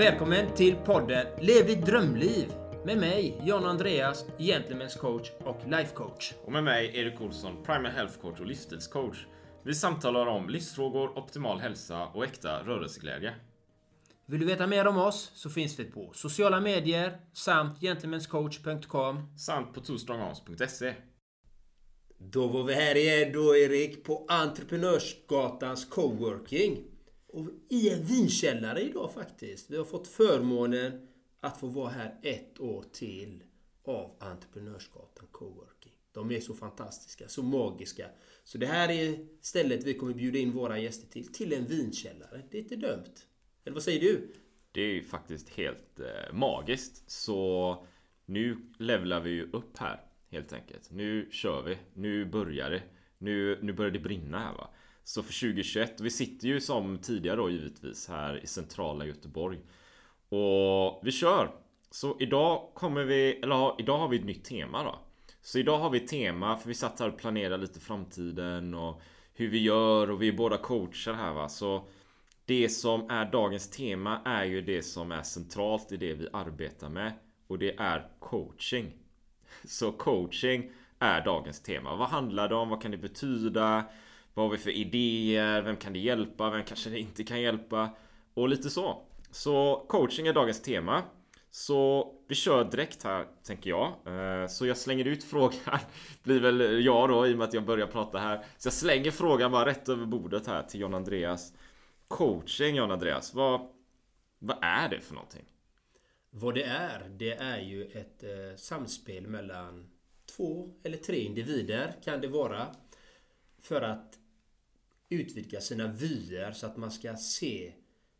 Välkommen till podden Lev ditt drömliv med mig, John Andreas, Gentlemen's coach och life coach. Och med mig, Erik Olsson, Primal Health coach och livsstilscoach. Vi samtalar om livsfrågor, optimal hälsa och äkta rörelseglädje. Vill du veta mer om oss så finns vi på sociala medier samt gentlemanscoach.com. Samt på twostrongarms.se. Då var vi här igen då Erik på Entreprenörsgatans coworking. Och i en vinkällare idag faktiskt. Vi har fått förmånen att få vara här ett år till av Entreprenörsgatan Coworking. De är så fantastiska, så magiska. Så det här är stället vi kommer bjuda in våra gäster till. Till en vinkällare. Det är inte dumt. Eller vad säger du? Det är ju faktiskt helt eh, magiskt. Så nu levlar vi ju upp här helt enkelt. Nu kör vi. Nu börjar det. Nu, nu börjar det brinna här va. Så för 2021, vi sitter ju som tidigare då givetvis här i centrala Göteborg. Och vi kör! Så idag kommer vi, eller idag har vi ett nytt tema då. Så idag har vi ett tema, för vi satt här och planerade lite framtiden och hur vi gör och vi är båda coacher här va. Så det som är dagens tema är ju det som är centralt i det vi arbetar med. Och det är coaching. Så coaching är dagens tema. Vad handlar det om? Vad kan det betyda? Vad har vi för idéer? Vem kan det hjälpa? Vem kanske det inte kan hjälpa? Och lite så. Så coaching är dagens tema. Så vi kör direkt här, tänker jag. Eh, så jag slänger ut frågan. Blir väl jag då, i och med att jag börjar prata här. Så jag slänger frågan bara rätt över bordet här till John Andreas. Coaching, John Andreas. Vad, vad är det för någonting? Vad det är, det är ju ett eh, samspel mellan två eller tre individer kan det vara. För att utvidga sina vyer så att man ska se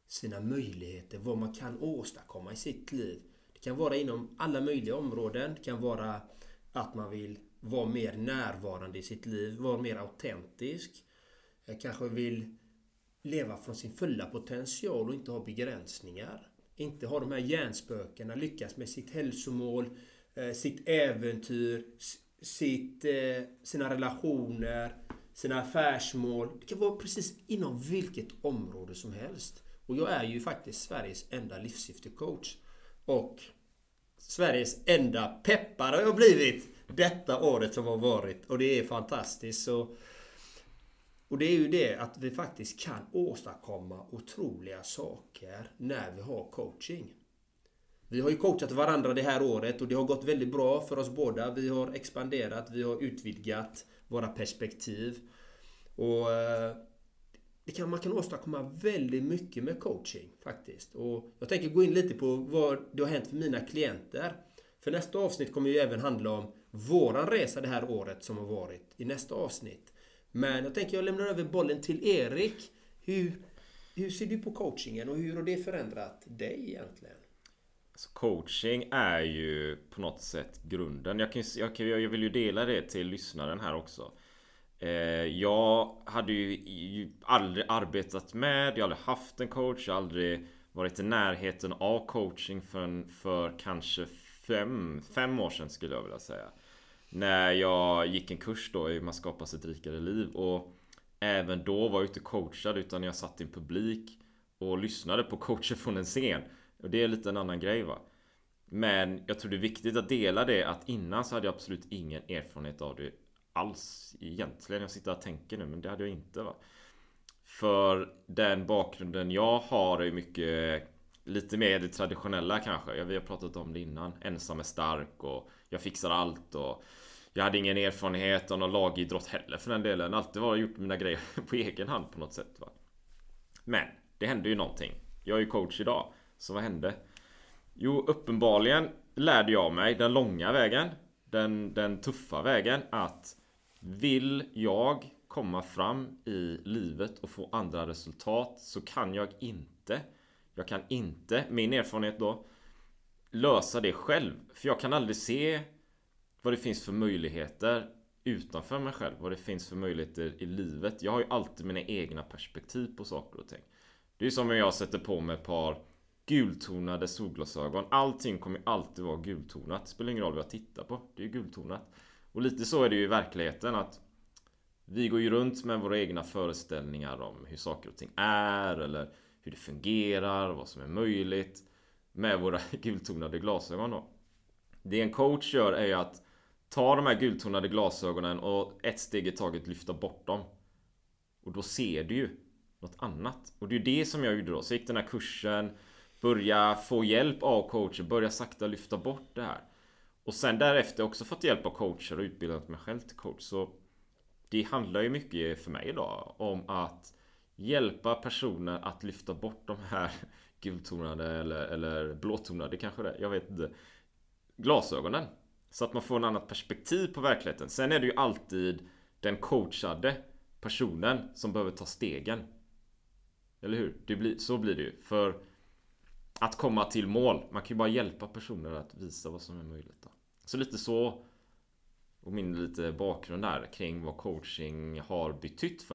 sina möjligheter, vad man kan åstadkomma i sitt liv. Det kan vara inom alla möjliga områden. Det kan vara att man vill vara mer närvarande i sitt liv, vara mer autentisk. Jag kanske vill leva från sin fulla potential och inte ha begränsningar. Inte ha de här hjärnspökena, lyckas med sitt hälsomål, eh, sitt äventyr, sitt, eh, sina relationer, sina affärsmål. Det kan vara precis inom vilket område som helst. Och jag är ju faktiskt Sveriges enda livssyftecoach. Och Sveriges enda peppare har jag blivit detta året som har varit. Och det är fantastiskt. Så, och det är ju det att vi faktiskt kan åstadkomma otroliga saker när vi har coaching. Vi har ju coachat varandra det här året och det har gått väldigt bra för oss båda. Vi har expanderat, vi har utvidgat våra perspektiv. Och eh, det kan, man kan åstadkomma väldigt mycket med coaching faktiskt. Och jag tänker gå in lite på vad det har hänt för mina klienter. För nästa avsnitt kommer ju även handla om våran resa det här året som har varit i nästa avsnitt. Men jag tänker jag lämnar över bollen till Erik. Hur, hur ser du på coachingen och hur har det förändrat dig egentligen? Så coaching är ju på något sätt grunden. Jag, kan, jag, jag vill ju dela det till lyssnaren här också. Eh, jag hade ju aldrig arbetat med, jag har aldrig haft en coach, jag har aldrig varit i närheten av coaching för, för kanske fem, fem år sedan skulle jag vilja säga. När jag gick en kurs då i hur man skapar sig ett rikare liv och även då var jag inte coachad utan jag satt i en publik och lyssnade på coacher från en scen. Och det är lite en annan grej va. Men jag tror det är viktigt att dela det att innan så hade jag absolut ingen erfarenhet av det alls egentligen. Jag sitter och tänker nu men det hade jag inte va. För den bakgrunden jag har är mycket Lite mer det traditionella kanske. Vi har pratat om det innan. Ensam är stark och jag fixar allt och jag hade ingen erfarenhet av någon lagidrott heller för den delen. Alltid var gjort mina grejer på egen hand på något sätt. Va? Men det hände ju någonting. Jag är ju coach idag. Så vad hände? Jo, uppenbarligen lärde jag mig den långa vägen. Den, den tuffa vägen att vill jag komma fram i livet och få andra resultat så kan jag inte Jag kan inte, min erfarenhet då Lösa det själv För jag kan aldrig se Vad det finns för möjligheter Utanför mig själv Vad det finns för möjligheter i livet Jag har ju alltid mina egna perspektiv på saker och ting Det är som om jag sätter på mig ett par Gultonade solglasögon Allting kommer alltid vara gultonat Det spelar ingen roll vad jag tittar på Det är ju gultonat och lite så är det ju i verkligheten att vi går ju runt med våra egna föreställningar om hur saker och ting är eller hur det fungerar, vad som är möjligt. med våra gultonade glasögon då. Det en coach gör är ju att ta de här gultonade glasögonen och ett steg i taget lyfta bort dem. Och då ser du ju något annat. Och det är ju det som jag gjorde då. Så jag gick den här kursen, börja få hjälp av coacher, börja sakta lyfta bort det här. Och sen därefter också fått hjälp av coacher och utbildat mig själv till coach. Så det handlar ju mycket för mig idag om att hjälpa personer att lyfta bort de här gultonade eller, eller blåtonade kanske det Jag vet inte. Glasögonen. Så att man får en annat perspektiv på verkligheten. Sen är det ju alltid den coachade personen som behöver ta stegen. Eller hur? Det blir, så blir det ju. För att komma till mål. Man kan ju bara hjälpa personer att visa vad som är möjligt. Då. Så lite så. Och min lite bakgrund där kring vad coaching har betytt för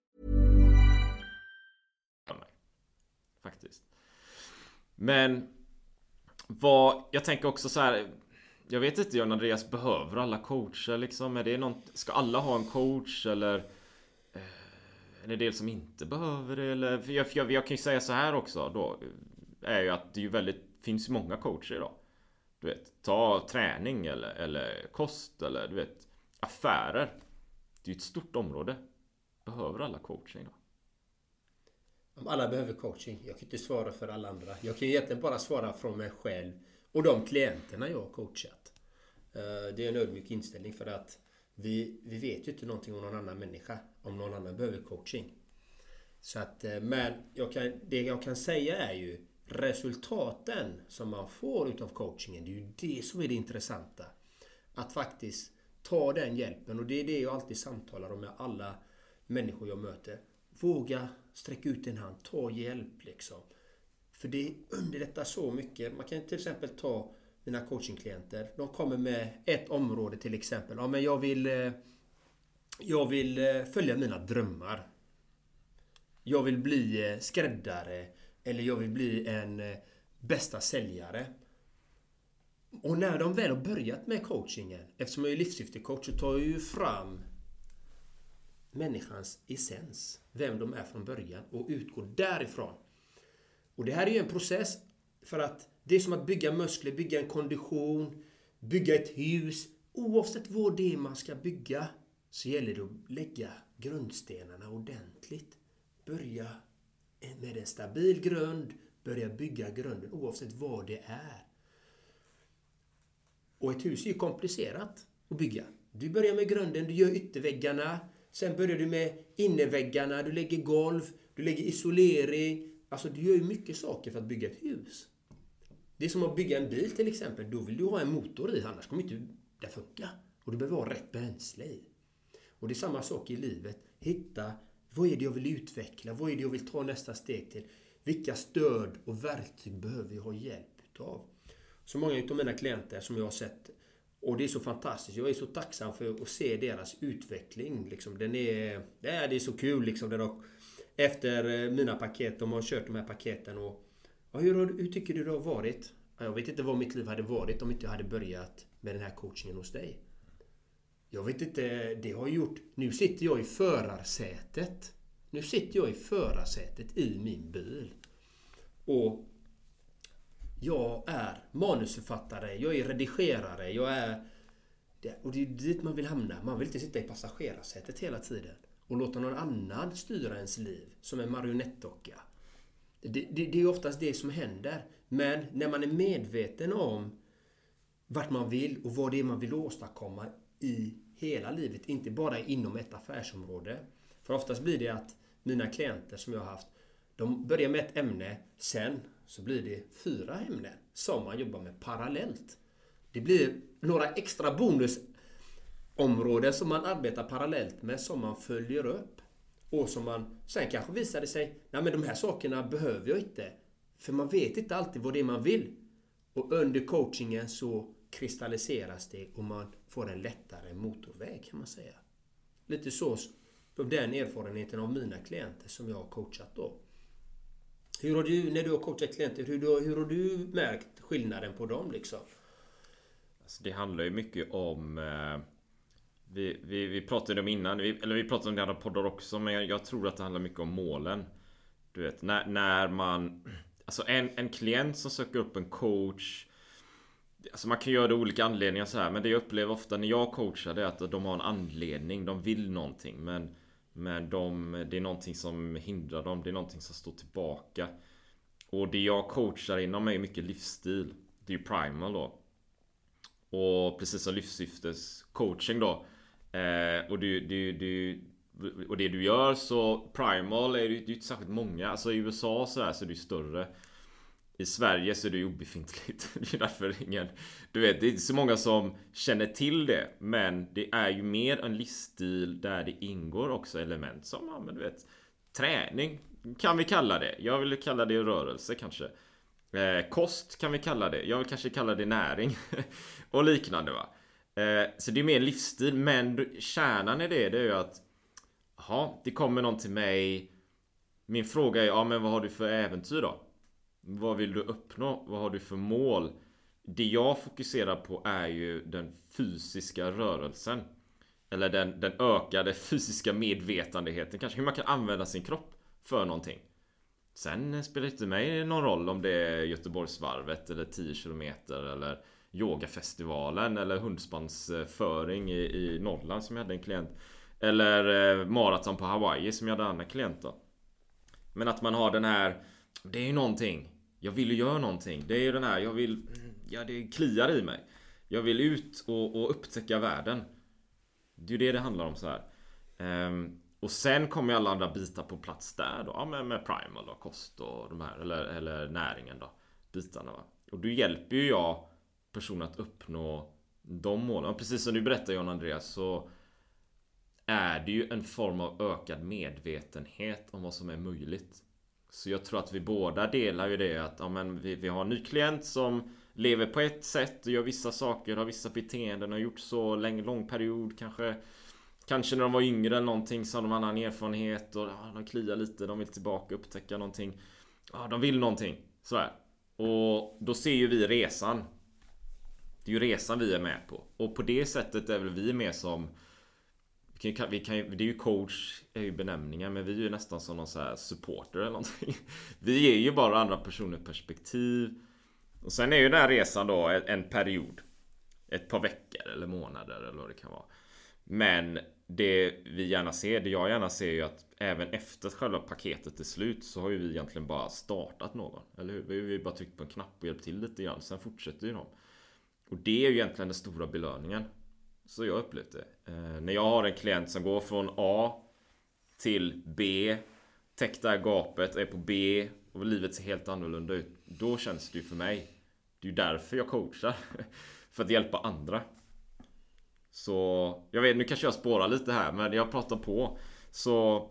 Men vad, jag tänker också så här. Jag vet inte John Andreas, behöver alla coacher liksom? Är det något, ska alla ha en coach eller? Eh, är det del som inte behöver det eller? För jag, för jag, jag kan ju säga så här också då. Är ju att det är ju väldigt, finns många coacher idag. Du vet, ta träning eller, eller kost eller du vet affärer. Det är ju ett stort område. Behöver alla coaching idag? Om alla behöver coaching. Jag kan inte svara för alla andra. Jag kan egentligen bara svara från mig själv och de klienterna jag har coachat. Eh, det är en ödmjuk inställning för att vi, vi vet ju inte någonting om någon annan människa. Om någon annan behöver coaching. Så att, eh, men jag kan, det jag kan säga är ju resultaten som man får utav coachingen. Det är ju det som är det intressanta. Att faktiskt ta den hjälpen och det är det jag alltid samtalar om med alla människor jag möter. Våga Sträck ut en hand, ta hjälp liksom. För det underlättar så mycket. Man kan till exempel ta mina coachingklienter. De kommer med ett område till exempel. Ja, men jag vill, eh, jag vill eh, följa mina drömmar. Jag vill bli eh, skräddare. Eller jag vill bli en bästa säljare. Och när de väl har börjat med coachingen, eftersom jag är livssyftecoach, så tar jag ju fram människans essens. Vem de är från början och utgår därifrån. Och det här är ju en process för att det är som att bygga muskler, bygga en kondition, bygga ett hus. Oavsett vad det är man ska bygga så gäller det att lägga grundstenarna ordentligt. Börja med en stabil grund, börja bygga grunden oavsett vad det är. Och ett hus är ju komplicerat att bygga. Du börjar med grunden, du gör ytterväggarna. Sen börjar du med inneväggarna, du lägger golv, du lägger isolering. Alltså du gör ju mycket saker för att bygga ett hus. Det är som att bygga en bil till exempel. Då vill du ha en motor i, annars kommer inte det funka. Och du behöver ha rätt bränsle i. Och det är samma sak i livet. Hitta, vad är det jag vill utveckla? Vad är det jag vill ta nästa steg till? Vilka stöd och verktyg behöver jag ha hjälp utav? Så många av mina klienter som jag har sett och det är så fantastiskt. Jag är så tacksam för att se deras utveckling. Liksom. Den är, det är så kul liksom. Den har, efter eh, mina paket, de har kört de här paketen och ja, hur, hur tycker du det har varit? Jag vet inte vad mitt liv hade varit om inte jag hade börjat med den här coachingen hos dig. Jag vet inte, det har gjort... Nu sitter jag i förarsätet. Nu sitter jag i förarsätet i min bil. Och jag är manusförfattare, jag är redigerare, jag är... Och det är dit man vill hamna. Man vill inte sitta i passagerarsätet hela tiden och låta någon annan styra ens liv som en marionettdocka. Det, det, det är oftast det som händer. Men när man är medveten om vart man vill och vad det är man vill åstadkomma i hela livet, inte bara inom ett affärsområde. För oftast blir det att mina klienter som jag har haft, de börjar med ett ämne, sen så blir det fyra ämnen som man jobbar med parallellt. Det blir några extra bonusområden som man arbetar parallellt med som man följer upp. Och som man sen kanske visar det sig, nej men de här sakerna behöver jag inte. För man vet inte alltid vad det är man vill. Och under coachingen så kristalliseras det och man får en lättare motorväg kan man säga. Lite så av den erfarenheten av mina klienter som jag har coachat då. Hur har du, när du har coachat klienter, hur, hur har du märkt skillnaden på dem liksom? Alltså det handlar ju mycket om eh, vi, vi, vi pratade om innan, vi, eller vi pratade om det i andra poddar också Men jag, jag, tror att det handlar mycket om målen Du vet, när, när man Alltså en, en klient som söker upp en coach Alltså man kan göra det av olika anledningar så här Men det jag upplever ofta när jag coachar det är att de har en anledning De vill någonting men men de, det är någonting som hindrar dem Det är någonting som står tillbaka. Och det jag coachar inom är mycket livsstil. Det är ju primal då. Och precis som livssyftes coaching då eh, Och du, du, du och det du gör så Primal är det ju inte särskilt många. Alltså i USA så, här, så är det ju större i Sverige så är det ju obefintligt. Det är därför ingen... Du vet, det är inte så många som känner till det. Men det är ju mer en livsstil där det ingår också element som, ja men du vet, träning kan vi kalla det. Jag vill kalla det rörelse kanske. Eh, kost kan vi kalla det. Jag vill kanske kalla det näring. och liknande va. Eh, så det är mer livsstil. Men kärnan i det, det är ju att... Ja, det kommer någon till mig. Min fråga är, ja men vad har du för äventyr då? Vad vill du uppnå? Vad har du för mål? Det jag fokuserar på är ju den fysiska rörelsen. Eller den, den ökade fysiska medvetandeheten kanske. Hur man kan använda sin kropp för någonting. Sen spelar det inte mig någon roll om det är Göteborgsvarvet eller 10 km eller Yogafestivalen eller hundspansföring i, i Norrland som jag hade en klient. Eller eh, maraton på Hawaii som jag hade en annan klient då. Men att man har den här Det är ju någonting jag vill ju göra någonting. Det är ju den här, jag vill... Ja, det kliar i mig. Jag vill ut och, och upptäcka världen. Det är ju det det handlar om så här. Um, och sen kommer alla andra bitar på plats där då. Ja, med, med primal och kost och de här. Eller, eller näringen då. Bitarna va. Och då hjälper ju jag personen att uppnå de målen. Och precis som du berättade John Andreas så är det ju en form av ökad medvetenhet om vad som är möjligt. Så jag tror att vi båda delar ju det att ja, men vi, vi har en ny klient som lever på ett sätt och gör vissa saker, har vissa beteenden och har gjort så länge, lång period kanske Kanske när de var yngre eller någonting så har de annan erfarenhet och ja, de kliar lite, de vill tillbaka upptäcka någonting. Ja, de vill någonting. Sådär Och då ser ju vi resan. Det är ju resan vi är med på. Och på det sättet är väl vi med som vi kan, vi kan, det är ju coach, är ju benämningen men vi är ju nästan som någon så här supporter eller någonting. Vi ger ju bara andra personer perspektiv. Och sen är ju den här resan då en period. Ett par veckor eller månader eller vad det kan vara. Men det vi gärna ser, det jag gärna ser är ju att även efter att själva paketet är slut så har ju vi egentligen bara startat någon. Eller hur? Vi har ju bara tryckt på en knapp och hjälpt till lite grann. Sen fortsätter ju de. Och det är ju egentligen den stora belöningen. Så jag upplevt det. Eh, när jag har en klient som går från A till B Täckt det här gapet, är på B och livet ser helt annorlunda ut. Då känns det ju för mig. Det är ju därför jag coachar. för att hjälpa andra. Så jag vet, nu kanske jag spårar lite här men jag pratar på. Så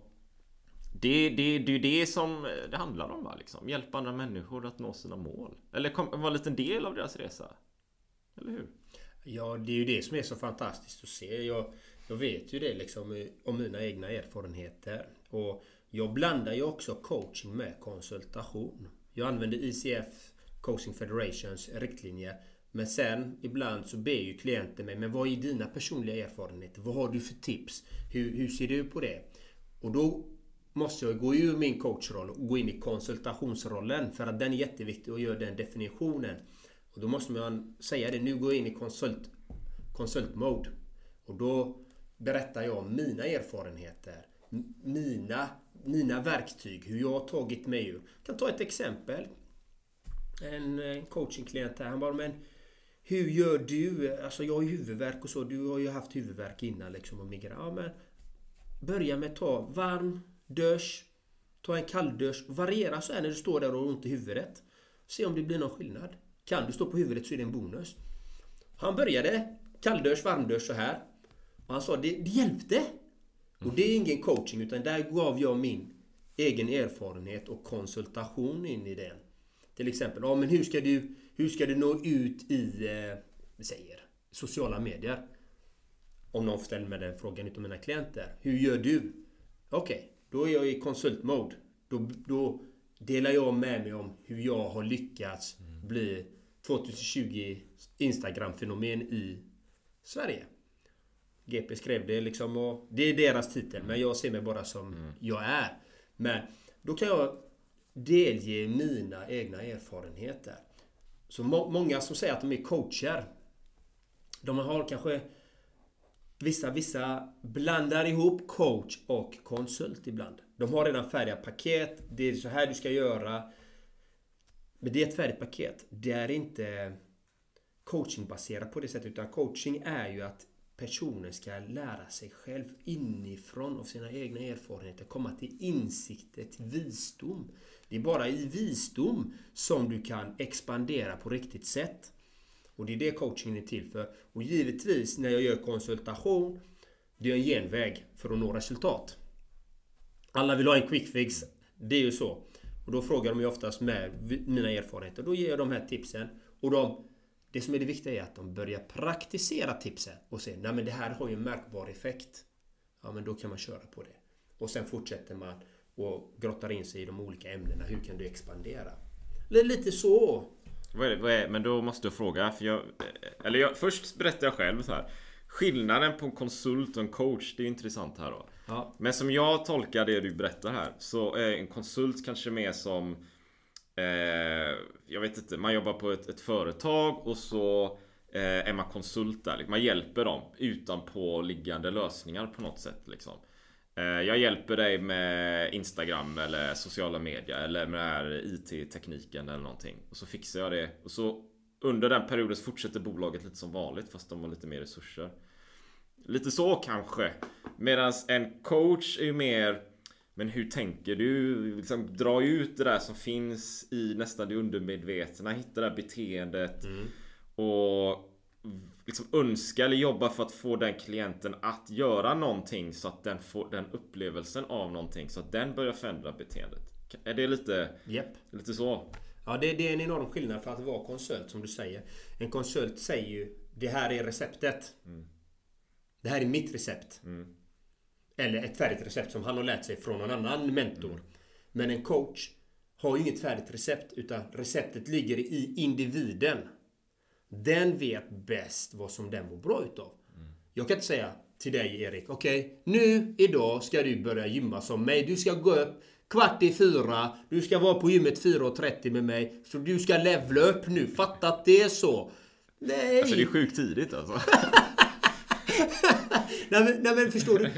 det, det, det är ju det som det handlar om va? Liksom. Hjälpa andra människor att nå sina mål. Eller vara en liten del av deras resa. Eller hur? Ja, det är ju det som är så fantastiskt att se. Jag, jag vet ju det liksom eh, om mina egna erfarenheter. Och jag blandar ju också coaching med konsultation. Jag använder ICF, Coaching Federations riktlinjer. Men sen ibland så ber ju klienten mig, men vad är dina personliga erfarenheter? Vad har du för tips? Hur, hur ser du på det? Och då måste jag gå ur min coachroll och gå in i konsultationsrollen. För att den är jätteviktig och göra den definitionen. Och då måste man säga det. Nu går jag in i konsult, konsultmode. Och då berättar jag om mina erfarenheter. Mina, mina verktyg. Hur jag har tagit mig ur. Jag kan ta ett exempel. En, coachingklient här. Han bara men hur gör du? Alltså jag har ju huvudvärk och så. Du har ju haft huvudvärk innan liksom och migrän. Ja men Börja med att ta varm dusch. Ta en kall dusch. Variera så här när du står där och har ont i huvudet. Se om det blir någon skillnad. Kan du stå på huvudet så är det en bonus. Han började kalldusch, varmdusch så här. Och han sa det, det hjälpte. Och det är ingen coaching utan där gav jag min egen erfarenhet och konsultation in i den. Till exempel, ja men hur ska du, hur ska du nå ut i, eh, vi säger, sociala medier? Om någon ställer mig den frågan utav mina klienter. Hur gör du? Okej, okay, då är jag i konsultmode. Då, då delar jag med mig om hur jag har lyckats bli 2020 Instagram-fenomen i Sverige. GP skrev det liksom och det är deras titel men jag ser mig bara som mm. jag är. Men då kan jag delge mina egna erfarenheter. Så må många som säger att de är coacher. De har kanske Vissa, vissa blandar ihop coach och konsult ibland. De har redan färdiga paket. Det är så här du ska göra. Men det är ett färdigt paket. Det är inte coachingbaserat på det sättet. Utan coaching är ju att personen ska lära sig själv inifrån av sina egna erfarenheter. Komma till insikter, till visdom. Det är bara i visdom som du kan expandera på riktigt sätt. Och det är det coachingen är till för. Och givetvis när jag gör konsultation, det är en genväg för att nå resultat. Alla vill ha en quick fix. Det är ju så. Och då frågar de ju oftast med mina erfarenheter. Då ger jag de här tipsen. Och de, det som är det viktiga är att de börjar praktisera tipsen och säger Nej men det här har ju en märkbar effekt. Ja men då kan man köra på det. Och sen fortsätter man och grottar in sig i de olika ämnena. Hur kan du expandera? Lite så vad är vad är, men då måste jag fråga. För jag, eller jag, först berättar jag själv så här. Skillnaden på en konsult och en coach, det är intressant här då. Ja. Men som jag tolkar det du berättar här så är en konsult kanske mer som eh, Jag vet inte, man jobbar på ett, ett företag och så eh, är man konsult där. Liksom. Man hjälper dem utanpå liggande lösningar på något sätt liksom. Eh, jag hjälper dig med Instagram eller sociala medier eller med IT-tekniken eller någonting. Och så fixar jag det. Och så under den perioden så fortsätter bolaget lite som vanligt fast de har lite mer resurser. Lite så kanske. Medan en coach är ju mer Men hur tänker du? Liksom dra ut det där som finns i nästan det undermedvetna. Hitta det där beteendet. Mm. Och liksom önska eller jobba för att få den klienten att göra någonting så att den får den upplevelsen av någonting så att den börjar förändra beteendet. Är det lite, yep. lite så? Ja, det, det, är en enorm skillnad för att vara konsult som du säger. En konsult säger ju Det här är receptet. Mm. Det här är mitt recept. Mm. Eller ett färdigt recept som han har lärt sig från någon annan mentor. Mm. Men en coach har ju inget färdigt recept utan receptet ligger i individen. Den vet bäst vad som den mår bra utav. Mm. Jag kan inte säga till dig Erik, okej, okay, nu idag ska du börja gymma som mig. Du ska gå upp kvart i fyra. Du ska vara på gymmet 4.30 med mig. Så du ska levla upp nu. Fatta att det är så. Nej! Alltså det är sjukt tidigt alltså. nej, men, nej men förstår du?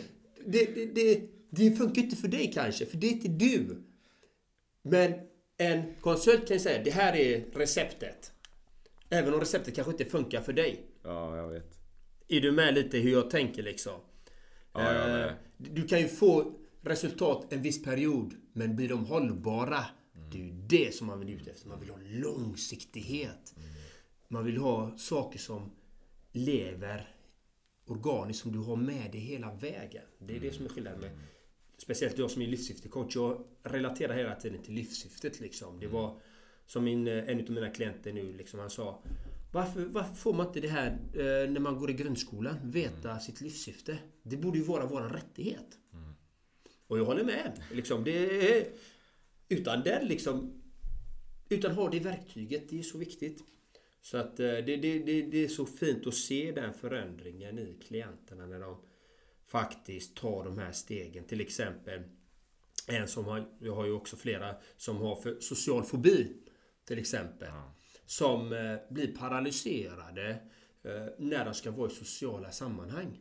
Det, det, det, det funkar inte för dig kanske, för det är inte du. Men en konsult kan säga, det här är receptet. Även om receptet kanske inte funkar för dig. Ja, jag vet. Är du med lite hur jag tänker liksom? Ja, jag med. Eh, du kan ju få resultat en viss period. Men blir de hållbara? Mm. Det är ju det som man vill ut efter. Man vill ha långsiktighet. Mm. Man vill ha saker som lever organiskt, som du har med dig hela vägen. Det är mm. det som är skillnaden med Speciellt jag som är livssyftecoach. Jag relaterar hela tiden till livssyftet liksom. Det var som min, eh, en av mina klienter nu liksom, han sa varför, varför får man inte det här eh, när man går i grundskolan? Veta mm. sitt livssyfte. Det borde ju vara vår rättighet. Mm. Och jag håller med. Liksom, det utan den liksom... Utan ha det verktyget, det är så viktigt. Så att eh, det, det, det, det är så fint att se den förändringen i klienterna när de faktiskt tar de här stegen. Till exempel En som har, jag har ju också flera som har för social fobi. Till exempel. Som eh, blir paralyserade eh, när de ska vara i sociala sammanhang.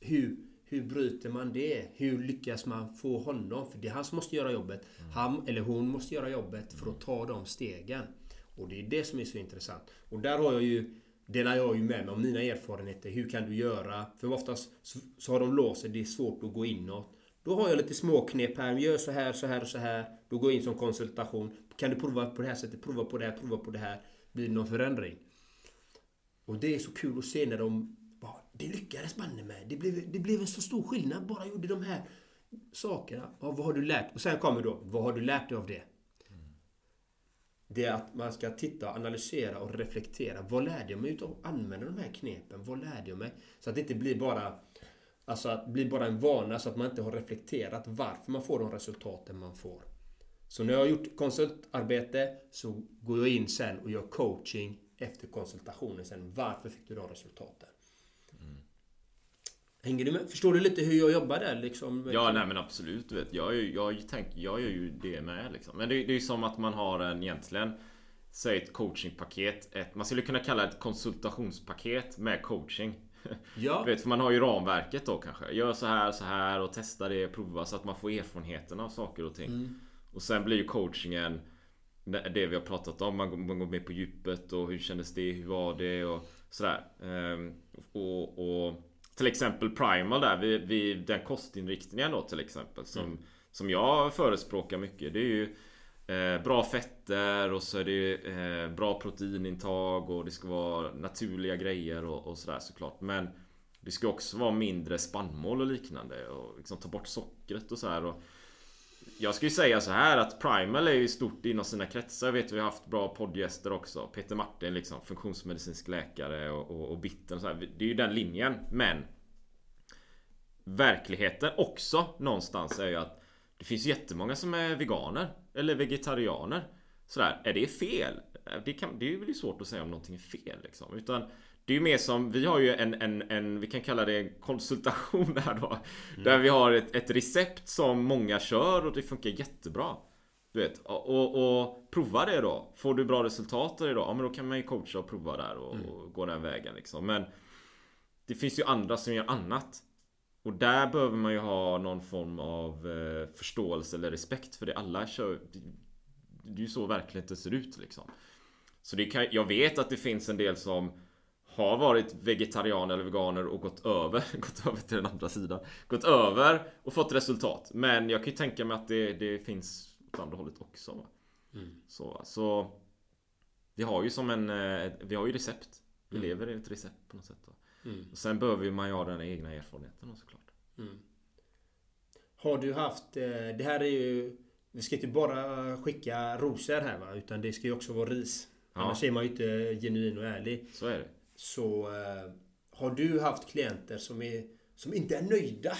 Hur, hur bryter man det? Hur lyckas man få honom? För det är han som måste göra jobbet. Han eller hon måste göra jobbet för att ta de stegen. Och det är det som är så intressant. Och där har jag ju delar jag ju med mig av mina erfarenheter. Hur kan du göra? För oftast så, har de låst sig. Det är svårt att gå inåt. Då har jag lite småknep här. Gör så här, så här och så här. Då går jag in som konsultation. Kan du prova på det här sättet? Prova på det här, prova på det här. Blir det någon förändring? Och det är så kul att se när de bara, Det lyckades banne med. Det blev, det blev en så stor skillnad. Bara gjorde de här sakerna. Ja, vad har du lärt Och sen kommer då, vad har du lärt dig av det? Det är att man ska titta, analysera och reflektera. Vad lärde jag mig utav att använda de här knepen? Vad lärde jag mig? Så att det inte blir bara Alltså att bli bara en vana så att man inte har reflekterat varför man får de resultaten man får. Så när jag har gjort konsultarbete så går jag in sen och gör coaching efter konsultationen sen. Varför fick du de resultaten? Hänger du med? Förstår du lite hur jag jobbar där liksom? Ja, nej men absolut. Vet. Jag, jag, tänk, jag gör ju det med liksom. Men det, det är ju som att man har en egentligen Säg ett coachingpaket. Ett, man skulle kunna kalla det ett konsultationspaket med coaching. Ja. Vet, för man har ju ramverket då kanske. Gör så här, så här och testa det, prova så att man får erfarenheterna av saker och ting. Och sen blir ju coachingen det vi har pratat om. Man går, man går med på djupet och hur kändes det? Hur var det? Och sådär. Ehm, och, och till exempel Primal där, vid, vid den kostinriktningen då till exempel. Som, som jag förespråkar mycket. Det är ju eh, bra fetter och så är det eh, bra proteinintag och det ska vara naturliga grejer och, och sådär såklart. Men det ska också vara mindre spannmål och liknande och liksom ta bort sockret och så här. Och jag ska ju säga så här att Primal är ju stort inom sina kretsar. Jag vet vi har haft bra poddgäster också. Peter Martin liksom, funktionsmedicinsk läkare och, och, och Bitten och så här. Det är ju den linjen. Men Verkligheten också någonstans är ju att Det finns jättemånga som är veganer Eller vegetarianer Sådär, är det fel? Det, kan, det är väl svårt att säga om någonting är fel liksom Utan det är ju mer som, vi har ju en, en, en vi kan kalla det en konsultation här då. Där vi har ett, ett recept som många kör och det funkar jättebra. Du vet, och, och, prova det då. Får du bra resultat av det då? Ja men då kan man ju coacha och prova där och, och gå den vägen liksom. Men Det finns ju andra som gör annat. Och där behöver man ju ha någon form av eh, förståelse eller respekt för det. Alla kör... Det, det är ju så verkligheten ser ut liksom. Så det kan, jag vet att det finns en del som har varit vegetarianer eller veganer och gått över, gått över till den andra sidan. Gått över och fått resultat. Men jag kan ju tänka mig att det, det finns åt andra hållet också. Va? Så, så Vi har ju som en, eh, vi har ju recept. Vi lever i ett recept på något sätt. Va? Och sen behöver man ju ha den egna erfarenheten såklart. Har du haft... eh, Det här är ju... Vi ska inte bara skicka rosor här va? Utan det ska ju också vara ris. Ja. Annars är man ju inte genuin och ärlig. Så är det. Så... eh, Har du haft klienter som, är, som inte är nöjda?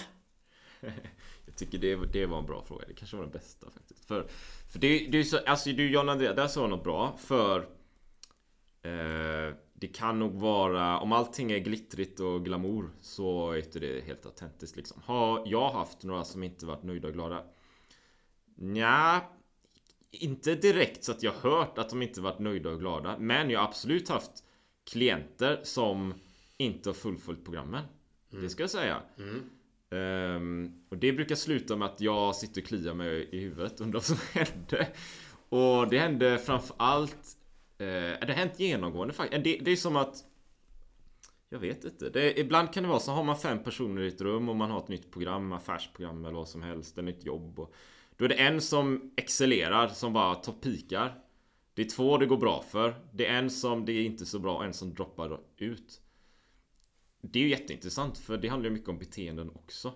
Jag tycker det, det var en bra fråga. Det kanske var den bästa faktiskt. För, för det, det är så, alltså du John Andrea, där sa något bra. För eh, det kan nog vara, om allting är glittrigt och glamour så är inte det helt autentiskt liksom. Har jag haft några som inte varit nöjda och glada? Nja, inte direkt så att jag hört att de inte varit nöjda och glada. Men jag har absolut haft klienter som inte har fullföljt programmen. Det ska jag säga. Ehm, och det brukar sluta med att jag sitter och kliar mig i huvudet undrar vad som hände. Och det hände framför allt eh, Det har hänt genomgående faktiskt. Det, det är som att Jag vet inte. Det, ibland kan det vara så har man fem personer i ett rum och man har ett nytt program, affärsprogram eller vad som helst, ett nytt jobb. Och, då är det en som excellerar, som bara toppikar. Det är två det går bra för. Det är en som det är inte så bra och en som droppar ut. Det är ju jätteintressant för det handlar ju mycket om beteenden också.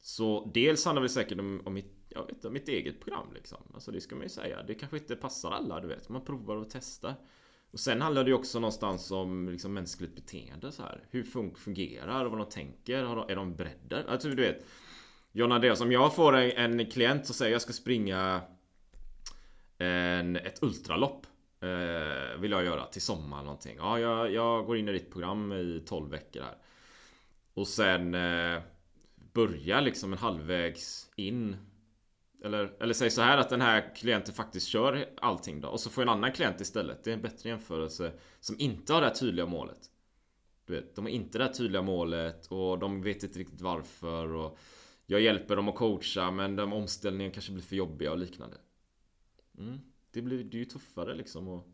Så dels handlar det säkert om, om mitt, jag vet, om mitt eget program liksom. Alltså det ska man ju säga. Det kanske inte passar alla, du vet. Man provar och testar. Och sen handlar det ju också någonstans om liksom mänskligt beteende så här. Hur fun- fungerar, vad de tänker, har de, är de beredda? Alltså du vet John Andreas, om jag får en, en klient som säger jag ska springa en, ett ultralopp eh, Vill jag göra till sommar någonting. Ja, jag, jag går in i ditt program i 12 veckor här. Och sen eh, börja liksom en halvvägs in eller, eller säg så här att den här klienten faktiskt kör allting då och så får en annan klient istället. Det är en bättre jämförelse som inte har det här tydliga målet. Du vet, de har inte det här tydliga målet och de vet inte riktigt varför och jag hjälper dem att coacha men de omställningen kanske blir för jobbiga och liknande. Mm. Det blir det är ju tuffare liksom att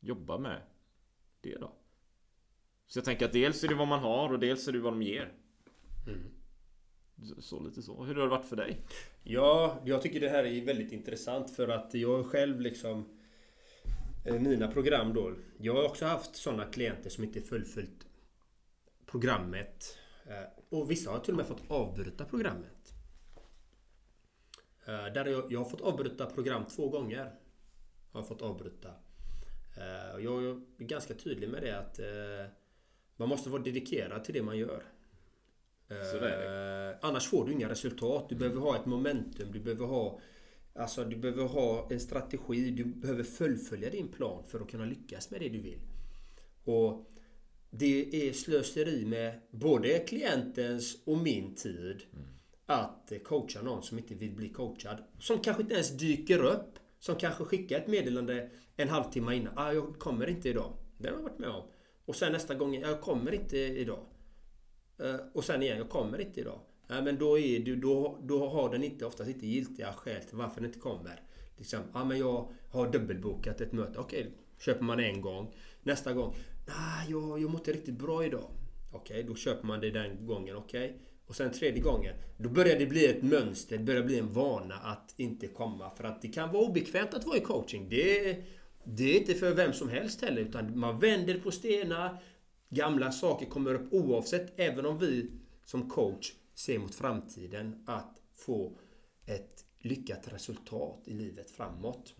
jobba med det då. Så jag tänker att dels är det vad man har och dels är det vad de ger. Mm. Så lite så. Hur har det varit för dig? Ja, jag tycker det här är väldigt intressant för att jag själv liksom eh, mina program då. Jag har också haft sådana klienter som inte fullföljt programmet. Eh, och vissa har till och med fått avbryta programmet. Eh, där jag, jag har fått avbryta program två gånger. Har jag fått avbryta. Jag är ganska tydlig med det att man måste vara dedikerad till det man gör. Eh, annars får du inga resultat. Du behöver ha ett momentum. Du behöver ha Alltså du behöver ha en strategi. Du behöver fullfölja din plan för att kunna lyckas med det du vill. Och Det är slöseri med både klientens och min tid mm att eh, coacha någon som inte vill bli coachad. Som kanske inte ens dyker upp. Som kanske skickar ett meddelande en halvtimme innan. Ah, jag kommer inte idag. Det har jag varit med om. Och sen nästa gång, jag kommer inte idag. Eh, och sen igen, jag kommer inte idag. Nej, men då, är du, då, då har den inte, oftast inte giltiga skäl till varför den inte kommer. Liksom, ja men jag har dubbelbokat ett möte. Okej, köper man en gång. Nästa gång, nej jag, jag mår inte riktigt bra idag. Okej, då köper man det den gången. Okej. Och sen tredje gången, då börjar det bli ett mönster, det börjar bli en vana att inte komma. För att det kan vara obekvämt att vara i coaching. Det, det är inte för vem som helst heller, utan man vänder på stenar. Gamla saker kommer upp oavsett, även om vi som coach ser mot framtiden att få ett lyckat resultat i livet framåt.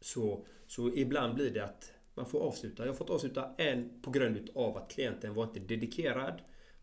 Så, så ibland blir det att man får avsluta. Jag har fått avsluta en på grund av att klienten var inte dedikerad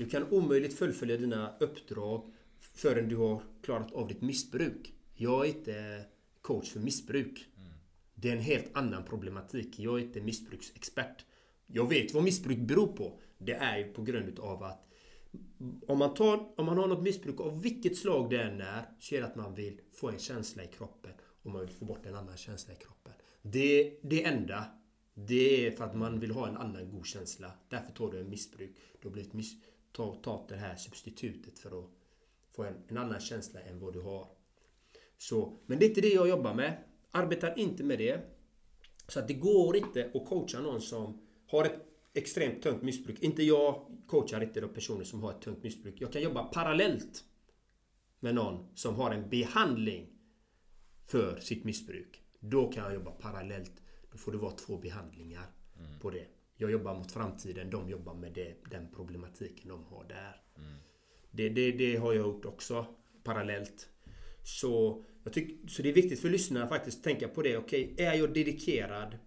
du kan omöjligt fullfölja dina uppdrag förrän du har klarat av ditt missbruk. Jag är inte coach för missbruk. Mm. Det är en helt annan problematik. Jag är inte missbruksexpert. Jag vet vad missbruk beror på. Det är ju på grund av att om man, tar, om man har något missbruk av vilket slag det än är så är det att man vill få en känsla i kroppen och man vill få bort en annan känsla i kroppen. Det, det enda. Det är för att man vill ha en annan god känsla. Därför tar du en missbruk. Du har blivit miss, Ta det här substitutet för att få en, en annan känsla än vad du har. Så, men det är inte det jag jobbar med. Arbetar inte med det. Så att det går inte att coacha någon som har ett extremt tungt missbruk. Inte jag coachar inte de personer som har ett tungt missbruk. Jag kan jobba parallellt med någon som har en behandling för sitt missbruk. Då kan jag jobba parallellt. Då får det vara två behandlingar mm. på det. Jag jobbar mot framtiden, de jobbar med det, den problematiken de har där. Mm. Det, det, det har jag gjort också parallellt. Så, jag tyck, så det är viktigt för lyssnarna att faktiskt tänka på det. Okej, okay, är jag dedikerad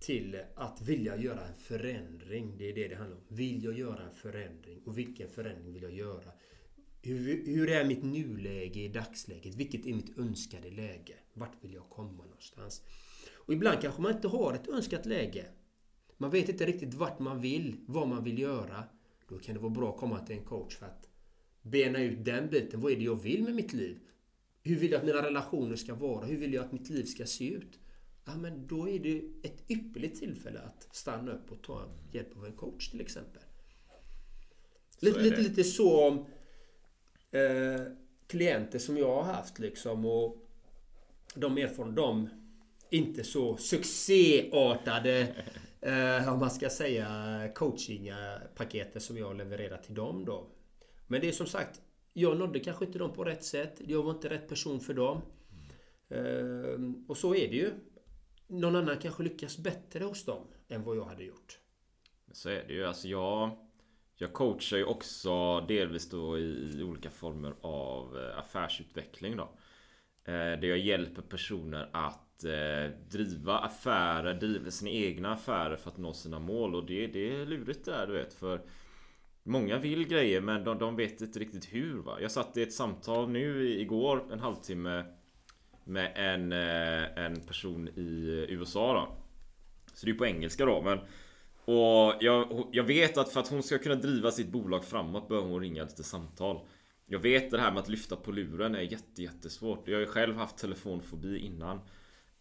till att vilja göra en förändring? Det är det det handlar om. Vill jag göra en förändring? Och vilken förändring vill jag göra? Hur, hur är mitt nuläge i dagsläget? Vilket är mitt önskade läge? Vart vill jag komma någonstans? Och ibland kanske man inte har ett önskat läge. Man vet inte riktigt vart man vill, vad man vill göra. Då kan det vara bra att komma till en coach för att bena ut den biten. Vad är det jag vill med mitt liv? Hur vill jag att mina relationer ska vara? Hur vill jag att mitt liv ska se ut? Ja, men då är det ett ypperligt tillfälle att stanna upp och ta hjälp av en coach till exempel. Lite, är lite, det. lite så om eh, klienter som jag har haft liksom och de erfarenheter, de inte så succéartade eh, om man ska säga coachingpaketet som jag levererar till dem då. Men det är som sagt, jag nådde kanske inte dem på rätt sätt. Jag var inte rätt person för dem. Eh, och så är det ju. Någon annan kanske lyckas bättre hos dem än vad jag hade gjort. Så är det ju. Alltså jag, jag coachar ju också delvis då i, i olika former av eh, affärsutveckling då. Eh, Där jag hjälper personer att eh, driva affärer, driva sina egna affärer för att nå sina mål. Och det, det är lurigt det där du vet. För Många vill grejer men de, de vet inte riktigt hur va. Jag satt i ett samtal nu igår en halvtimme Med en, eh, en person i USA då Så det är på engelska då men Och jag, jag vet att för att hon ska kunna driva sitt bolag framåt behöver hon ringa lite samtal Jag vet det här med att lyfta på luren är jätte, jättesvårt Jag har ju själv haft telefonfobi innan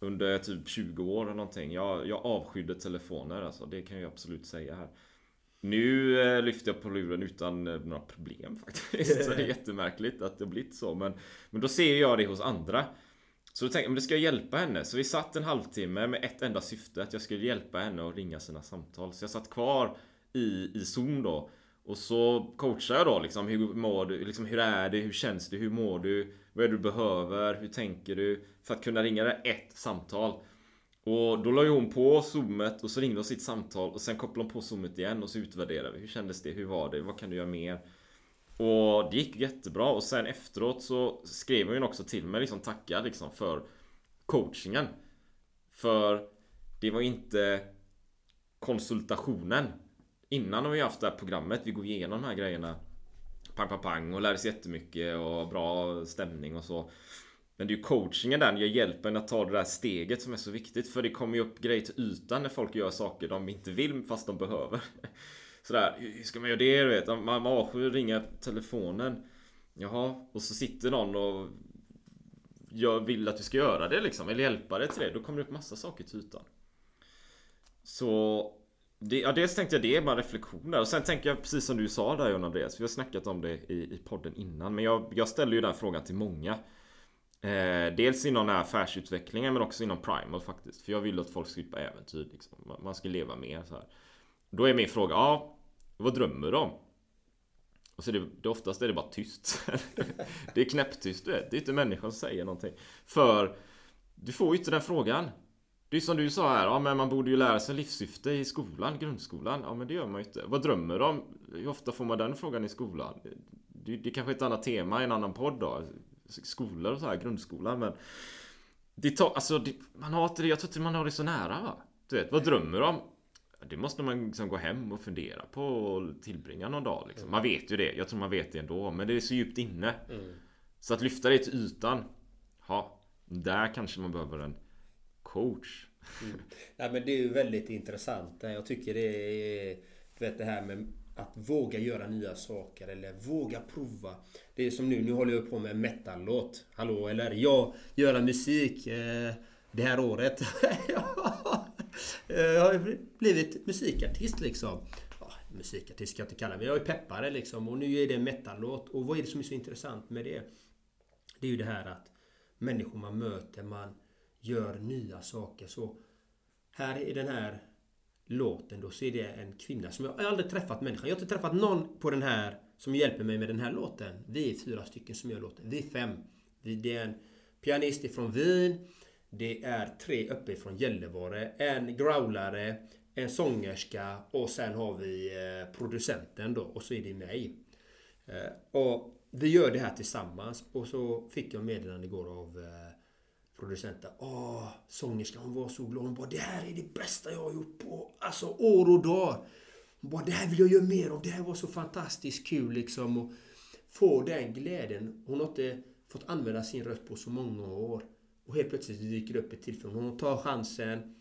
under typ 20 år eller någonting Jag, jag avskydde telefoner alltså Det kan jag absolut säga här nu eh, lyfter jag på luren utan eh, några problem faktiskt. Så det är jättemärkligt att det blivit så. Men, men då ser jag det hos andra. Så då tänkte jag, men det ska jag hjälpa henne. Så vi satt en halvtimme med ett enda syfte. Att jag skulle hjälpa henne att ringa sina samtal. Så jag satt kvar i, i Zoom då. Och så coachar jag då liksom. Hur mår du? Liksom, hur är det? Hur känns det? Hur mår du? Vad är det du behöver? Hur tänker du? För att kunna ringa det ett samtal. Och då la ju hon på zoomet och så ringde hon sitt samtal och sen kopplade hon på zoomet igen och så utvärderade vi. Hur kändes det? Hur var det? Vad kan du göra mer? Och det gick jättebra och sen efteråt så skrev hon ju också till mig liksom tacka liksom för coachingen. För det var inte konsultationen. Innan har vi haft det här programmet, vi går igenom de här grejerna Pang pang pang och lär sig jättemycket och bra stämning och så Men det är ju coachingen där, jag hjälper en att ta det där steget som är så viktigt För det kommer ju upp grejer till ytan när folk gör saker de inte vill fast de behöver Sådär, hur ska man göra det du vet? Man, man avskyr att ringa telefonen Jaha, och så sitter någon och jag vill att du ska göra det liksom, eller hjälpa dig till det. Då kommer det upp massa saker till ytan. Så det, ja, dels tänkte jag det är bara reflektioner. Och sen tänker jag precis som du sa där John Andreas Vi har snackat om det i, i podden innan men jag, jag ställer ju den frågan till många. Eh, Dels inom den här affärsutvecklingen men också inom Primal faktiskt. För jag vill att folk ska ut på äventyr liksom. Man- Man ska leva mer så här. Då är min fråga, ja Vad drömmer du om? Och så är det, det oftast är det bara tyst. Det är knäpptyst du vet. Det är inte människan som säger någonting. För Du får ju inte den frågan det är som du sa här, ja men man borde ju lära sig livssyfte i skolan, grundskolan. Ja men det gör man ju inte. Vad drömmer om? Hur ofta får man den frågan i skolan? Det, det är kanske är ett annat tema i en annan podd då. Skolor och så här, grundskolan men... Det tar, alltså, det, man har inte det, jag tror inte man har det så nära va? Du vet, vad drömmer? Ja, Det måste man liksom gå hem och fundera på och tillbringa någon dag liksom. Man vet ju det, jag tror man vet det ändå. Men det är så djupt inne. Så att lyfta det till ytan. Ja, där kanske man behöver en coach. Mm. Ja, men det är ju väldigt intressant. Jag tycker det är du vet det här med att våga göra nya saker eller våga prova. Det är som nu, nu håller jag på med en metal-låt. Hallå, eller jag göra musik eh, det här året. jag har blivit musikartist liksom. Ja, musikartist ska jag inte kalla mig. Jag är peppare liksom och nu är det en metal-låt. Och vad är det som är så intressant med det? Det är ju det här att människor man möter, man gör nya saker. Så här i den här låten då så är det en kvinna som jag, jag har aldrig träffat människan. Jag har inte träffat någon på den här som hjälper mig med den här låten. Vi är fyra stycken som gör låten. Vi är fem. Det är en pianist ifrån Wien. Det är tre uppe ifrån Gällivare. En growlare. En sångerska och sen har vi eh, producenten då och så är det mig. Eh, och vi gör det här tillsammans och så fick jag meddelande igår av eh, producenten. Åh, sångerskan hon var så glad. Hon bara det här är det bästa jag har gjort på alltså år och dag. Hon bara det här vill jag göra mer av. Det här var så fantastiskt kul liksom. Och få den glädjen. Hon har inte fått använda sin röst på så många år. Och helt plötsligt dyker det upp ett tillfälle. Hon tar chansen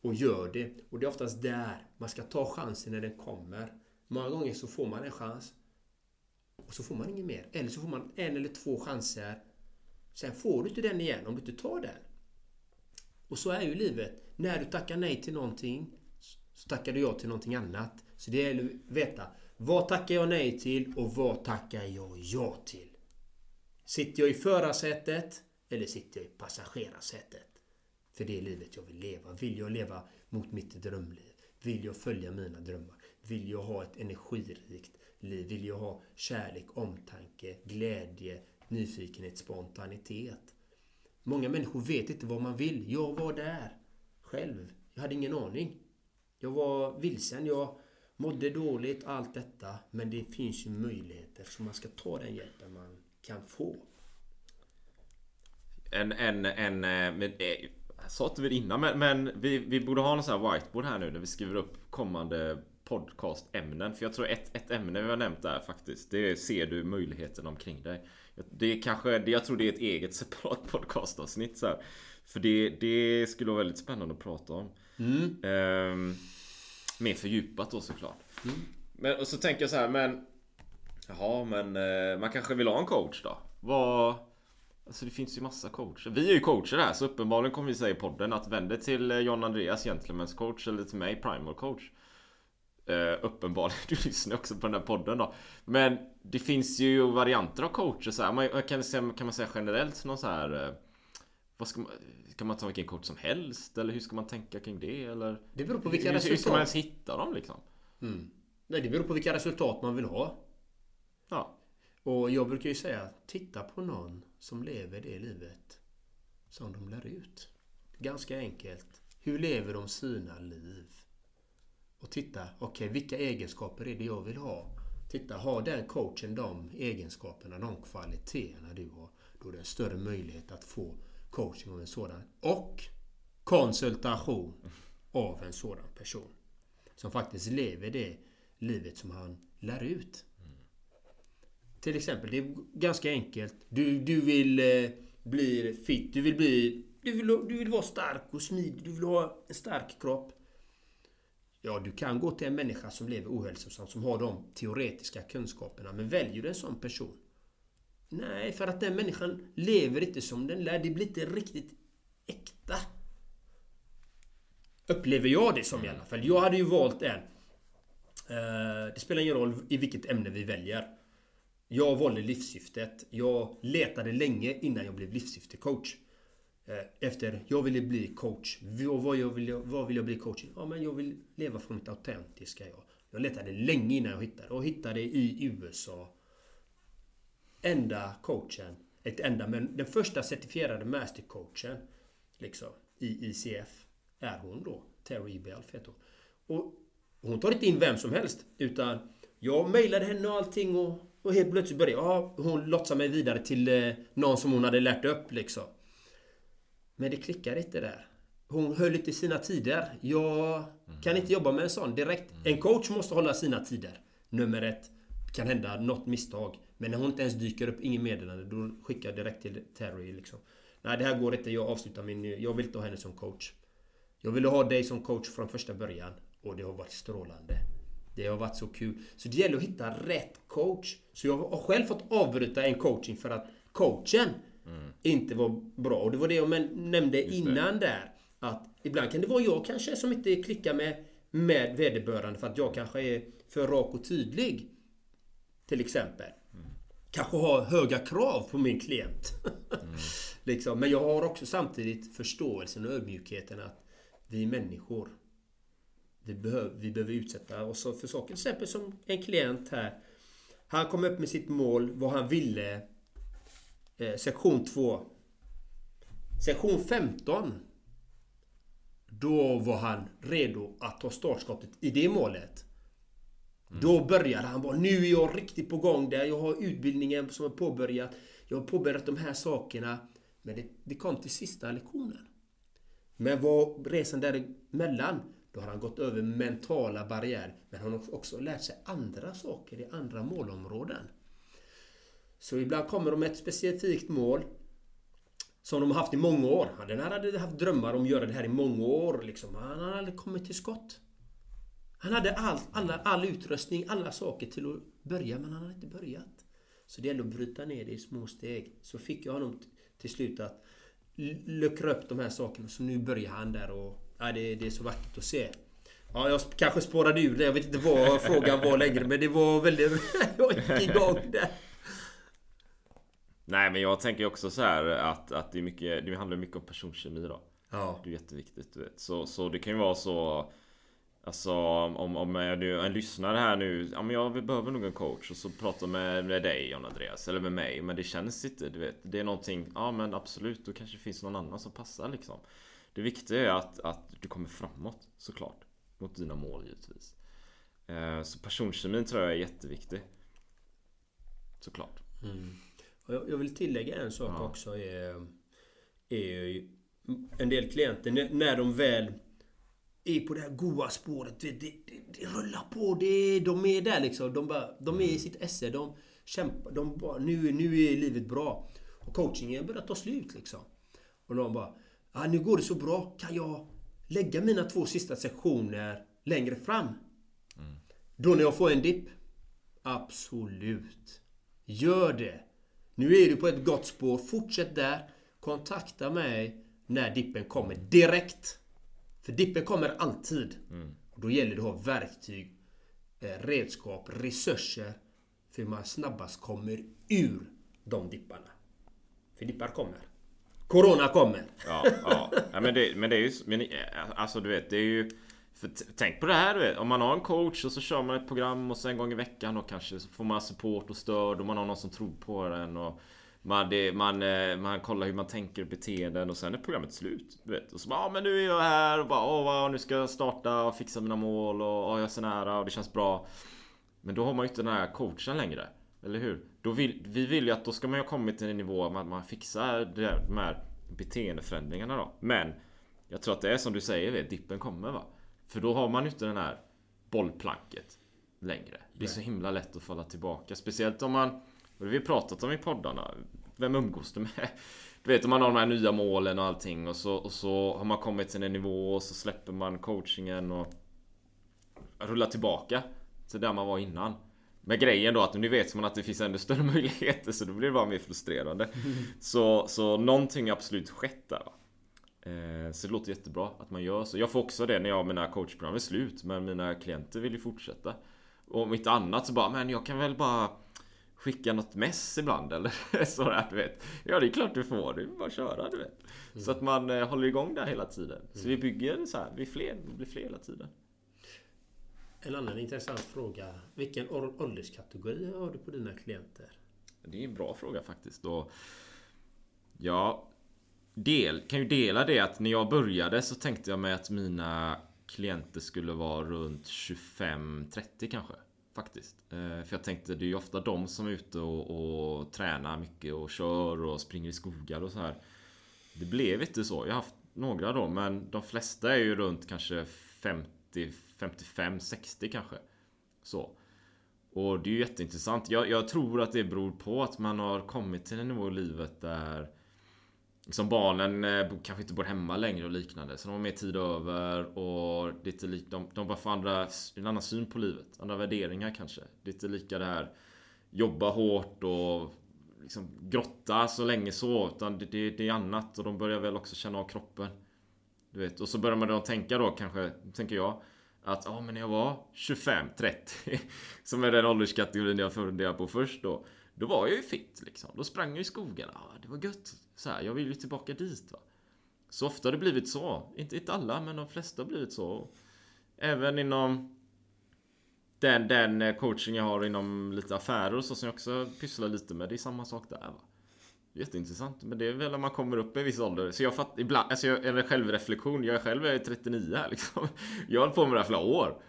och gör det. Och det är oftast där man ska ta chansen när den kommer. Många gånger så får man en chans och så får man inget mer. Eller så får man en eller två chanser Sen får du inte den igen om du inte tar den. Och så är ju livet. När du tackar nej till någonting så tackar du ja till någonting annat. Så det gäller att veta. Vad tackar jag nej till och vad tackar jag ja till? Sitter jag i förarsätet eller sitter jag i passagerarsätet? För det är livet jag vill leva. Vill jag leva mot mitt drömliv? Vill jag följa mina drömmar? Vill jag ha ett energirikt liv? Vill jag ha kärlek, omtanke, glädje, nyfikenhet, spontanitet? Många människor vet inte vad man vill. Jag var där själv. Jag hade ingen aning. Jag var vilsen. Jag mådde dåligt, allt detta. Men det finns ju möjligheter så man ska ta den hjälpen man kan få. En, en, en, eh, men, eh, jag sa inte vi innan men, men vi, vi borde ha någon sån här whiteboard här nu när vi skriver upp kommande podcastämnen. För jag tror ett, ett ämne vi har nämnt där faktiskt. Det är ser du möjligheten omkring dig. Det är kanske, jag tror det är ett eget separat podcastavsnitt så här. För det, det skulle vara väldigt spännande att prata om. Mm. Ehm, mer fördjupat då såklart. Mm. Men, och så tänker jag så här, men... Jaha, men eh, man kanske vill ha en coach då? Vad... Alltså det finns ju massa coacher. Vi är ju coacher här så uppenbarligen kommer vi säga i podden att vänd dig till eh, John Andreas Gentlemen's coach eller till mig Primal coach. Uh, uppenbarligen, du lyssnar också på den här podden då. Men det finns ju varianter av coacher så här. Man, kan, kan man säga generellt någon så här... Uh, vad ska man, kan man ta vilken coach som helst? Eller hur ska man tänka kring det? Eller, det beror på vilka hur, resultat. Hur ska man ens hitta dem liksom? Mm. Nej, det beror på vilka resultat man vill ha. Ja. Och jag brukar ju säga, titta på någon som lever det livet som de lär ut. Ganska enkelt. Hur lever de sina liv? Och titta, okej, okay, vilka egenskaper är det jag vill ha? Titta, har den coachen de egenskaperna, de kvaliteterna du har? Då är det en större möjlighet att få coaching av en sådan. Och konsultation av en sådan person. Som faktiskt lever det livet som han lär ut. Till exempel, det är ganska enkelt. Du, du vill eh, bli fit. Du vill bli... Du vill, du vill vara stark och smidig. Du vill ha en stark kropp. Ja, du kan gå till en människa som lever ohälsosamt, som har de teoretiska kunskaperna. Men väljer du en sån person? Nej, för att den människan lever inte som den lär. Det blir inte riktigt äkta. Upplever jag det som i alla fall. Jag hade ju valt en. Eh, det spelar ingen roll i vilket ämne vi väljer. Jag valde livssyftet. Jag letade länge innan jag blev livssyftecoach. Eh, efter, jag ville bli coach. Vad, jag vill, vad vill jag bli coach Ja, men jag vill leva från mitt autentiska jag. Jag letade länge innan jag hittade och hittade i USA. Enda coachen. Ett enda, men den första certifierade mastercoachen. Liksom, i ICF. Är hon då. Terry Belf heter hon. Och hon tar inte in vem som helst. Utan jag mejlade henne och allting och, och helt plötsligt började jag. hon lotsade mig vidare till eh, någon som hon hade lärt upp liksom. Men det klickade inte där. Hon höll inte sina tider. Jag kan inte jobba med en sån direkt. En coach måste hålla sina tider. Nummer ett. Kan hända något misstag. Men när hon inte ens dyker upp, ingen meddelande, då skickar jag direkt till Terry liksom. Nej, det här går inte. Jag avslutar min... Jag vill inte ha henne som coach. Jag ville ha dig som coach från första början. Och det har varit strålande. Det har varit så kul. Så det gäller att hitta rätt coach. Så jag har själv fått avbryta en coaching för att coachen mm. inte var bra. Och det var det jag nämnde Just innan det. där. Att ibland kan det vara jag kanske som inte klickar med, med vederbörande för att jag kanske är för rak och tydlig. Till exempel. Mm. Kanske har höga krav på min klient. Mm. liksom. Men jag har också samtidigt förståelsen och ödmjukheten att vi är människor. Vi behöver, vi behöver utsätta oss för saker. Till exempel som en klient här. Han kom upp med sitt mål, vad han ville. Eh, sektion 2. Sektion 15. Då var han redo att ta startskottet i det målet. Mm. Då började han bara, nu är jag riktigt på gång där. Jag har utbildningen som är påbörjat. Jag har påbörjat de här sakerna. Men det, det kom till sista lektionen. Men vad resan däremellan då har han gått över mentala barriärer. Men han har också lärt sig andra saker i andra målområden. Så ibland kommer de med ett specifikt mål som de har haft i många år. Den här hade haft drömmar om att göra det här i många år. Liksom. Han hade aldrig kommit till skott. Han hade all, alla, all utrustning, alla saker till att börja, men han hade inte börjat. Så det gäller att bryta ner det i små steg. Så fick jag honom till slut att luckra upp de här sakerna. Så nu börjar han där och ja, det, det är så vackert att se. Ja, jag kanske spårade ur det. Jag vet inte vad frågan var längre men det var väldigt... jag gick igång där. Nej men jag tänker också så här att, att det, är mycket, det handlar mycket om personkemi då. Ja. Det är jätteviktigt du vet. Så, så det kan ju vara så Alltså om, om jag en lyssnare här nu Ja men jag behöver nog en coach och så pratar med, med dig John Andreas Eller med mig men det känns inte du vet Det är någonting Ja men absolut då kanske det finns någon annan som passar liksom Det viktiga är att, att du kommer framåt såklart Mot dina mål givetvis eh, Så personkemin tror jag är jätteviktig Såklart Och jag vill tillägga en sak Ja. också. Är, är ju en del klienter, när- de väl är på det här goa spåret. Det, det, det, rullar på. Det, de är där liksom. De, bara, de är i sitt esse. De kämpar. De bara, nu, nu är livet bra. Och coachingen börjar ta slut liksom. Och de bara, ah, nu går det så bra. Kan jag lägga mina två sista sektioner längre fram? Då när jag får en dipp? Absolut. Gör det. Nu är du på ett gott spår. Fortsätt där. Kontakta mig när dippen kommer. Direkt. För dippen kommer alltid. Och då gäller det att ha verktyg, eh, redskap, resurser. För hur man snabbast kommer ur de dipparna. För dippar kommer. Corona kommer. Ja, ja. ja men, det, men det är ju men, eh, Alltså du vet det är ju för Tänk på det här du vet Om man har en coach och så kör man ett program och så en gång i veckan och kanske så får man support och stöd och man har någon som tror på den och man, det, man, eh, man kollar hur man tänker och beteenden och sen är programmet slut. Du vet. Och så bara, ja men nu är jag här och bara, oh, wow, nu ska jag starta och fixa mina mål och oh, jag är så nära och det känns bra. Men då har man ju inte den här coachen längre. Eller hur? Då vill, vi vill ju att då ska man ju ha kommit till en nivå att man fixar det de här beteendeförändringarna då. Men jag tror att det är som du säger, vet, dippen kommer va. För då har man ju inte den här bollplanket längre. Det är så himla lätt att falla tillbaka. Speciellt om man, och det har vi pratat om i poddarna. Vem umgås du med? Du vet om man har de här nya målen och allting och så, och så har man kommit till en nivå och så släpper man coachingen och rullar tillbaka till där man var innan. Med grejen då att nu vet man att det finns ännu större möjligheter så då blir det bara mer frustrerande. Så, så någonting har absolut skett där va. Eh, Så det låter jättebra att man gör så. Jag får också det när jag mina coachprogram är slut men mina klienter vill ju fortsätta. Och om inte annat så bara, men jag kan väl bara skicka något mess ibland eller sådär du vet. Ja det är klart du får, är bara köra du vet. Så att man eh, håller igång där hela tiden. Så vi bygger så här, vi, fler, vi blir fler hela tiden. En annan intressant fråga. Vilken ålderskategori har du på dina klienter? Det är en bra fråga faktiskt. Och ja, del, kan ju dela det att när jag började så tänkte jag mig att mina klienter skulle vara runt 25-30 kanske. Faktiskt. Eh, för jag tänkte det är ju ofta de som är ute och, och tränar mycket och kör och springer i skogar och så här. Det blev inte så. Jag har haft några då men de flesta är ju runt kanske 50, 55, 60 kanske. Så. Och det är ju jätteintressant. Jag, jag tror att det beror på att man har kommit till en nivå i livet där Liksom barnen eh, kanske inte bor hemma längre och liknande. Så de har mer tid över och lite lik, de, de bara får andra, en annan syn på livet. Andra värderingar kanske. Lite lika det här Jobba hårt och liksom grotta så länge så. Utan det, det, det är annat och de börjar väl också känna av kroppen. Du vet, och så börjar man då tänka då kanske, tänker jag att ja men när jag var 25, 30 Som är den ålderskategorin jag funderar på först då Då var jag ju fit liksom Då sprang jag i skogen, Ah, det var gött så här, Jag vill ju tillbaka dit va Så ofta har det blivit så Inte, inte alla men de flesta har blivit så Även inom den, den eh, coaching jag har inom lite affärer och så som jag också pysslar lite med Det är samma sak där va Jätteintressant, men det är väl när man kommer upp i en viss ålder. Så jag fattar ibland, alltså jag, en självreflektion. Jag själv är 39 här liksom. Jag har hållit på med det här flera år.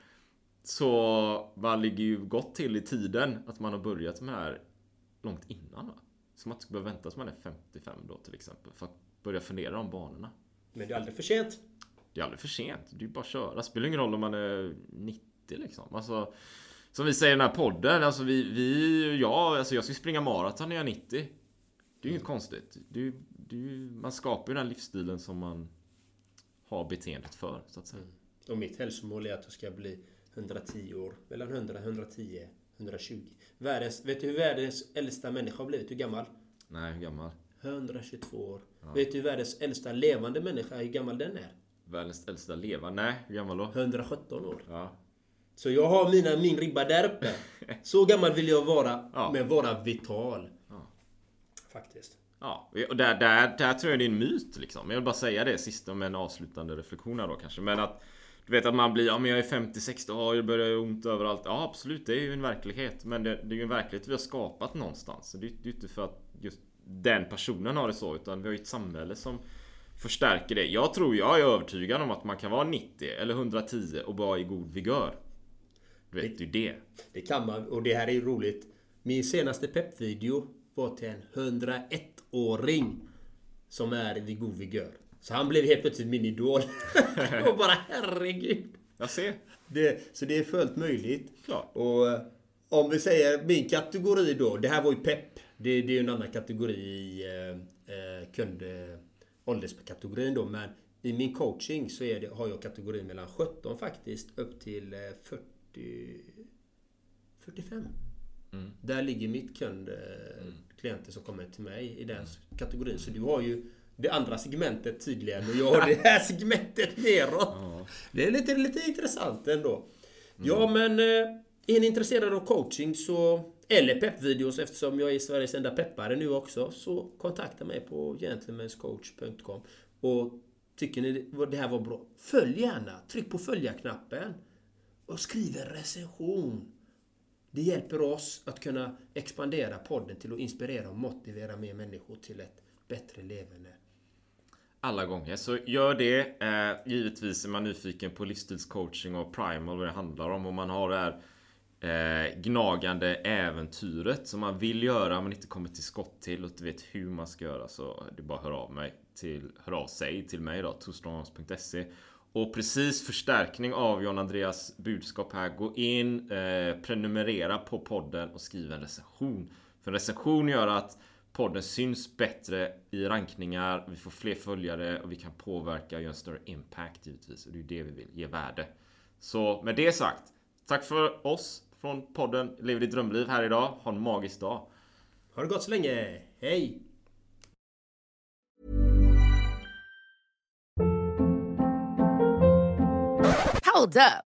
Så man ligger ju gott till i tiden att man har börjat med det här långt innan. Va? Så man inte ska behöva vänta tills man är 55 då till exempel. För att börja fundera de banorna. Men det är aldrig för sent. Det är aldrig för sent. Det är ju bara att köra. Spelar ingen roll om man är 90 liksom. Alltså, som vi säger i den här podden. Alltså vi, vi ja, alltså jag ska springa maraton när jag är 90. Det är ju inget konstigt. Det är, det är, man skapar ju den här livsstilen som man har beteendet för, så att säga. Och mitt hälsomål är att jag ska bli 110 år. Mellan 100, 110, 120. Världens, vet du hur världens äldsta människa har blivit? Hur gammal? Nej, hur gammal? 122 år. Vet du hur världens äldsta levande människa, hur gammal den är? Världens äldsta leva? Nej, hur gammal då? 117 år. Ja. Så jag har mina, min ribba där uppe. Så gammal vill jag vara, Ja. men vara vital. Faktiskt. Ja, och där, där, där tror jag det är en myt liksom. Jag vill bara säga det sista med en avslutande reflektion här då kanske. Men att du vet att man blir, ja men jag är 50-60 det jag börjar göra ont överallt. Ja absolut, det är ju en verklighet. Men det, det är ju en verklighet vi har skapat någonstans. Så det, det är ju inte för att just den personen har det så. Utan vi har ju ett samhälle som förstärker det. Jag tror, jag är övertygad om att man kan vara 90 eller 110 och vara i god vigör. Du vet ju det. Det kan man, och det här är ju roligt. Min senaste peppvideo var till en 101-åring som är vid god vigör. Så han blev helt plötsligt min idol. och bara herregud. Jag ser. Det, så det är fullt möjligt. Klart. Och eh, om vi säger min kategori då. Det här var ju pepp. Det, det är ju en annan kategori i eh, eh, kund... Eh, ålderskategorin då. Men i min coaching så det, har jag kategorin mellan 17 faktiskt upp till eh, 40... 45. Där ligger mitt kund, eh, klienter som kommer till mig i den kategorin. Så du har ju det andra segmentet tydligen och jag har det här segmentet neråt. Det är lite, lite intressant ändå. Ja men eh, är ni intresserade av coaching så eller peppvideos eftersom jag är Sveriges enda peppare nu också så kontakta mig på gentlemanscoach.com och tycker ni det här var bra följ gärna, tryck på följa-knappen och skriv en recension. Det hjälper oss att kunna expandera podden till att inspirera och motivera mer människor till ett bättre leverne. Alla gånger. Så gör det. Eh, givetvis är man nyfiken på livsstilscoaching och primal vad det handlar om. Och man har det här eh, gnagande äventyret som man vill göra men inte kommer till skott till och inte vet hur man ska göra. Så det är bara att höra av mig till, hör av sig till mig då, tostronghouse.se. Och precis förstärkning av John Andreas budskap här. Gå in, eh, prenumerera på podden och skriv en recension. För en recension gör att podden syns bättre i rankningar, vi får fler följare och vi kan påverka och göra en större impact givetvis. Och det är ju det vi vill, ge värde. Så med det sagt, tack för oss från podden Lev ditt drömliv här idag. Ha en magisk dag. Ha det gott så länge. Hej! Hold up.